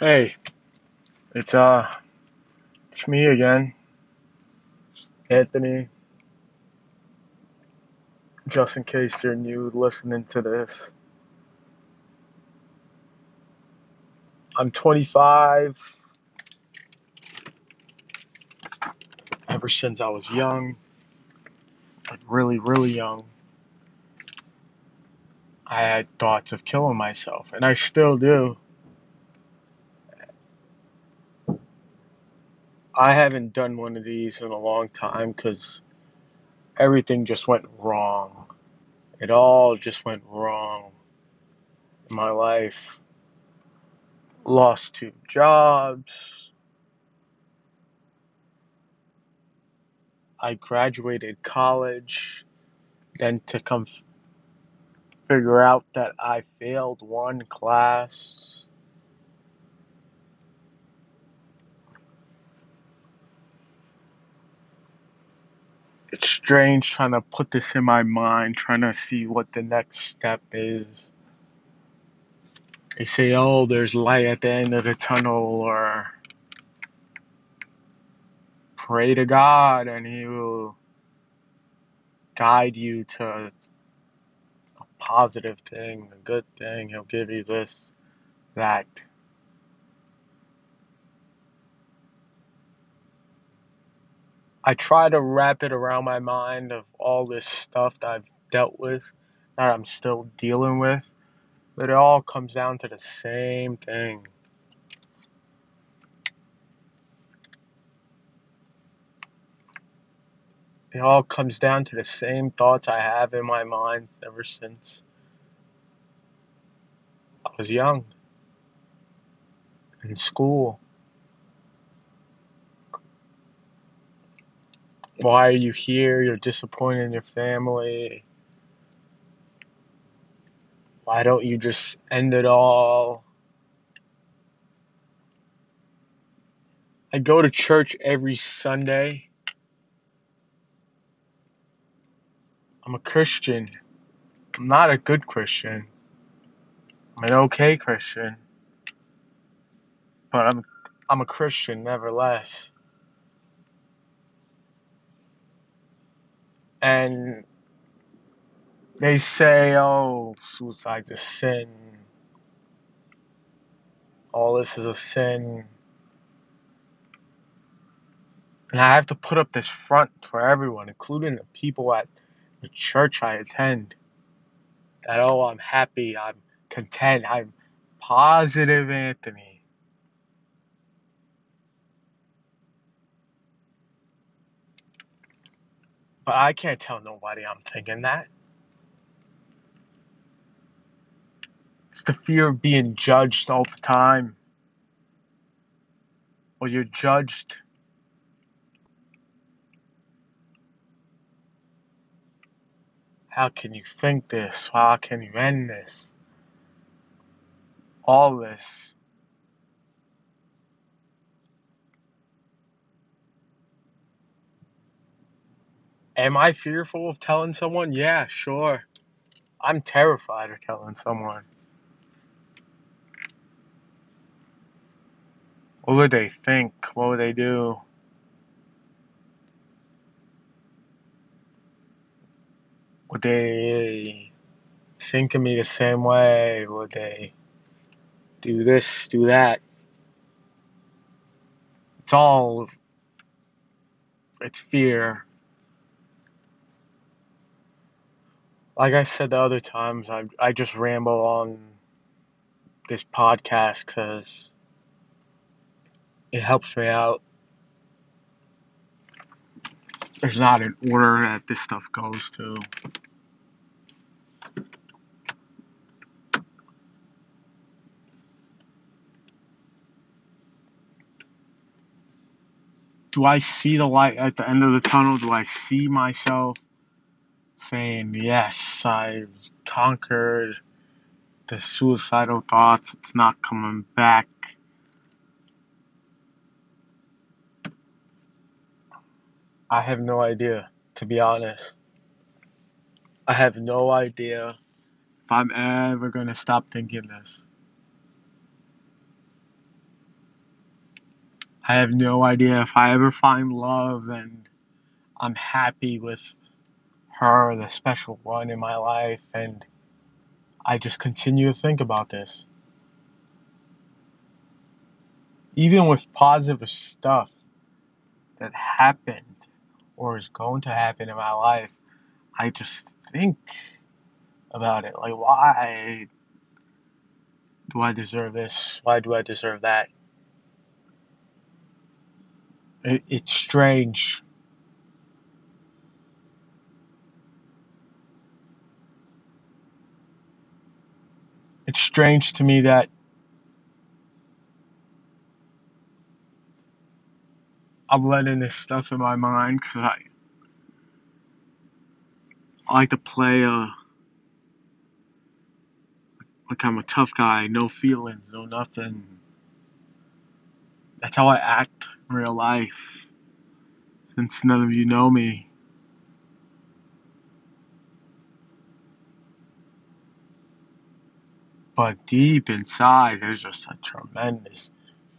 Hey, it's uh, it's me again, Anthony. Just in case you're new listening to this, I'm 25. Ever since I was young, like really, really young, I had thoughts of killing myself, and I still do. I haven't done one of these in a long time because everything just went wrong. It all just went wrong my life. Lost two jobs. I graduated college, then to come figure out that I failed one class. It's strange trying to put this in my mind, trying to see what the next step is. They say, oh, there's light at the end of the tunnel, or pray to God and He will guide you to a positive thing, a good thing. He'll give you this, that. I try to wrap it around my mind of all this stuff that I've dealt with, that I'm still dealing with, but it all comes down to the same thing. It all comes down to the same thoughts I have in my mind ever since I was young, in school. Why are you here? You're disappointed in your family. Why don't you just end it all? I go to church every Sunday. I'm a Christian. I'm not a good Christian. I'm an okay Christian, but I'm I'm a Christian nevertheless. And they say, "Oh, suicide's a sin. All this is a sin." And I have to put up this front for everyone, including the people at the church I attend, that oh, I'm happy, I'm content, I'm positive Anthony. But I can't tell nobody I'm thinking that. It's the fear of being judged all the time. Or you're judged. How can you think this? How can you end this? All this. Am I fearful of telling someone? Yeah, sure. I'm terrified of telling someone. What would they think? What would they do? Would they think of me the same way? Would they do this, do that? It's all, it's fear. Like I said the other times, I, I just ramble on this podcast because it helps me out. There's not an order that this stuff goes to. Do I see the light at the end of the tunnel? Do I see myself saying, Yes, I've conquered the suicidal thoughts, it's not coming back? I have no idea, to be honest. I have no idea if I'm ever gonna stop thinking this. I have no idea if I ever find love and I'm happy with her, the special one in my life, and I just continue to think about this. Even with positive stuff that happened or is going to happen in my life, I just think about it. Like, why do I deserve this? Why do I deserve that? It, it's strange. It's strange to me that I'm letting this stuff in my mind because I, I like to play a like I'm a tough guy, no feelings, no nothing. That's how I act in real life. Since none of you know me. But deep inside, there's just a tremendous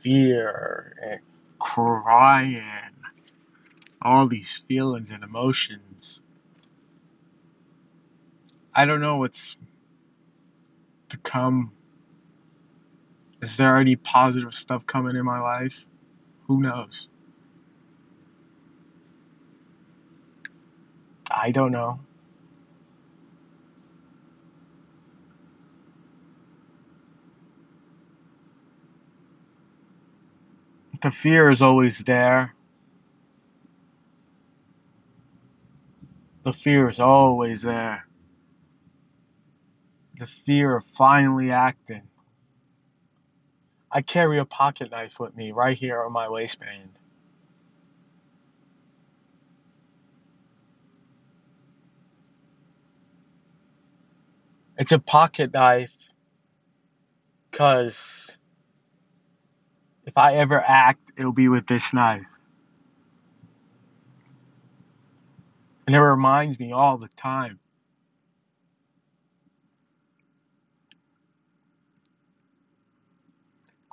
fear and crying, all these feelings and emotions. I don't know what's to come. Is there any positive stuff coming in my life? Who knows? I don't know. The fear is always there. The fear is always there. The fear of finally acting. I carry a pocket knife with me right here on my waistband. It's a pocket knife because if I ever act, it'll be with this knife. And it reminds me all the time.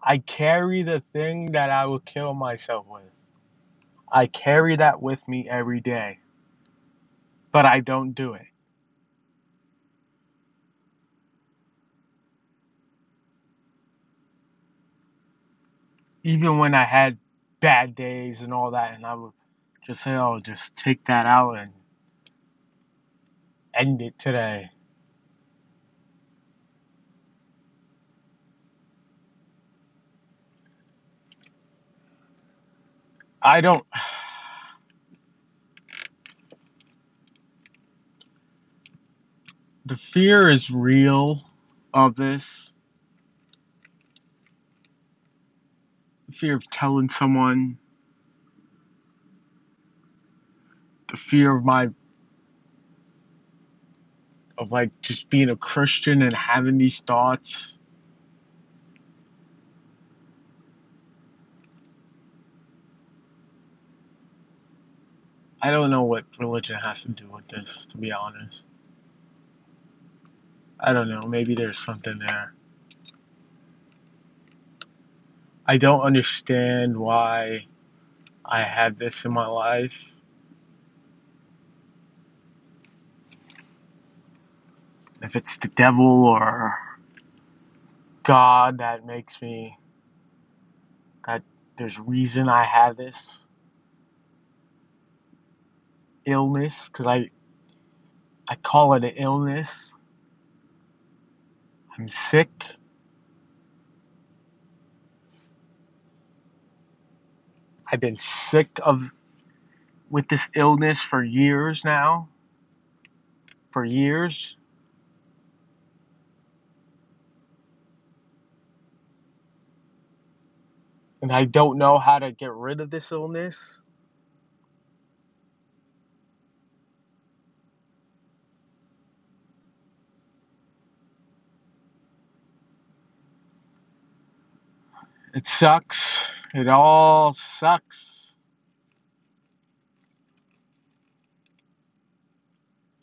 I carry the thing that I will kill myself with. I carry that with me every day. But I don't do it. Even when I had bad days and all that, and I would just say, oh, just take that out and end it today. I don't. The fear is real of this. Fear of telling someone. The fear of my. of like just being a Christian and having these thoughts. I don't know what religion has to do with this, to be honest. I don't know. Maybe there's something there. I don't understand why I had this in my life. If it's the devil or God that makes me that there's reason I have this illness because I I call it an illness. I'm sick. I've been sick of with this illness for years now. For years. And I don't know how to get rid of this illness. It sucks. It all sucks.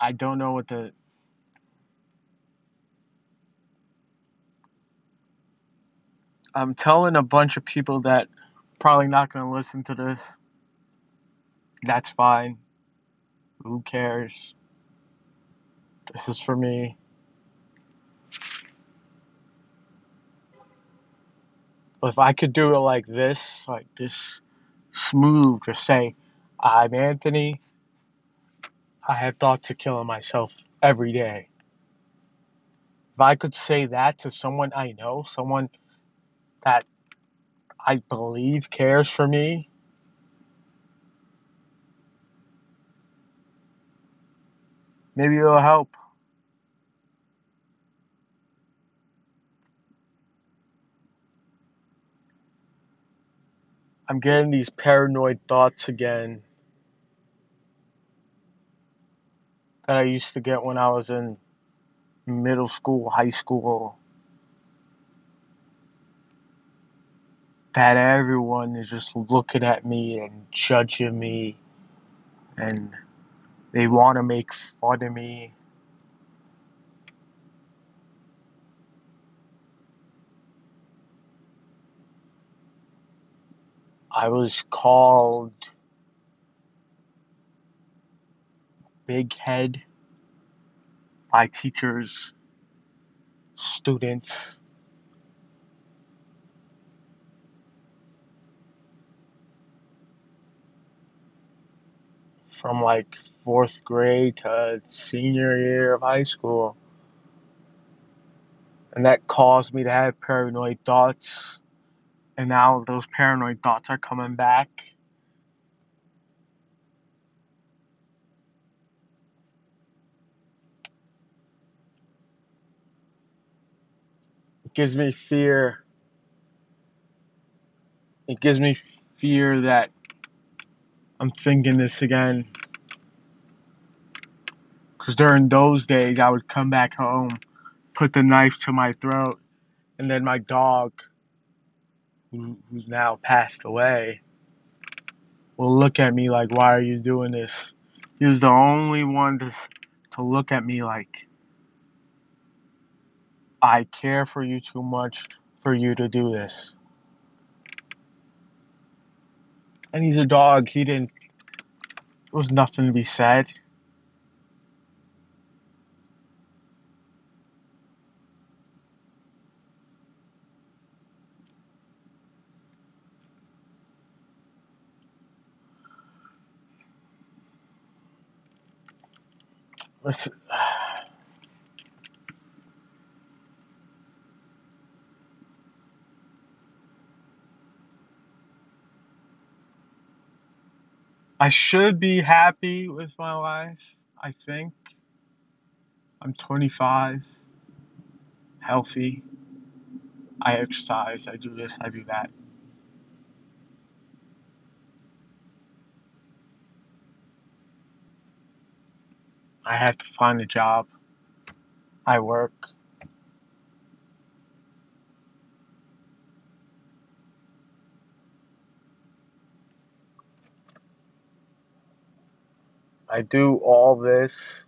I don't know what the. I'm telling a bunch of people that probably not going to listen to this. That's fine. Who cares? This is for me. But if I could do it like this, like this smooth, just say, I'm Anthony. I have thoughts of killing myself every day. If I could say that to someone I know, someone that I believe cares for me, maybe it'll help. I'm getting these paranoid thoughts again that I used to get when I was in middle school, high school. That everyone is just looking at me and judging me and they want to make fun of me. I was called big head by teachers, students. From like fourth grade to senior year of high school. And that caused me to have paranoid thoughts and now those paranoid thoughts are coming back. It gives me fear. It gives me fear that I'm thinking this again. Because during those days, I would come back home, put the knife to my throat, and then my dog who, who's now passed away, will look at me like, why are you doing this? He's the only one to, to look at me like, I care for you too much for you to do this. And he's a dog. He didn't, there was nothing to be said. Listen. I should be happy with my life, I think. I'm 25, healthy. I exercise, I do this, I do that. I have to find a job. I work. I do all this.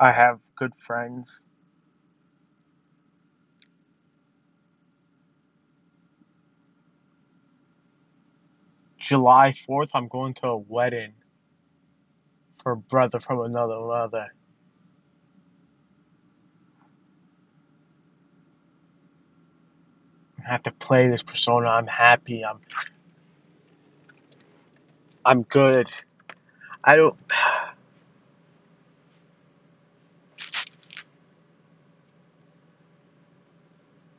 I have good friends. July 4th, I'm going to a wedding for brother from another mother. I have to play this persona. I'm happy. I'm I'm good. I don't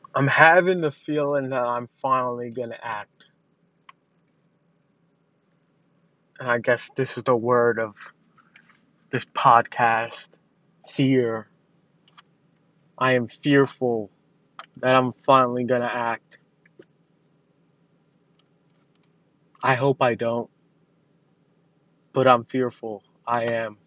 I'm having the feeling that I'm finally gonna act. And I guess this is the word of this podcast fear. I am fearful that I'm finally gonna act. I hope I don't, but I'm fearful. I am.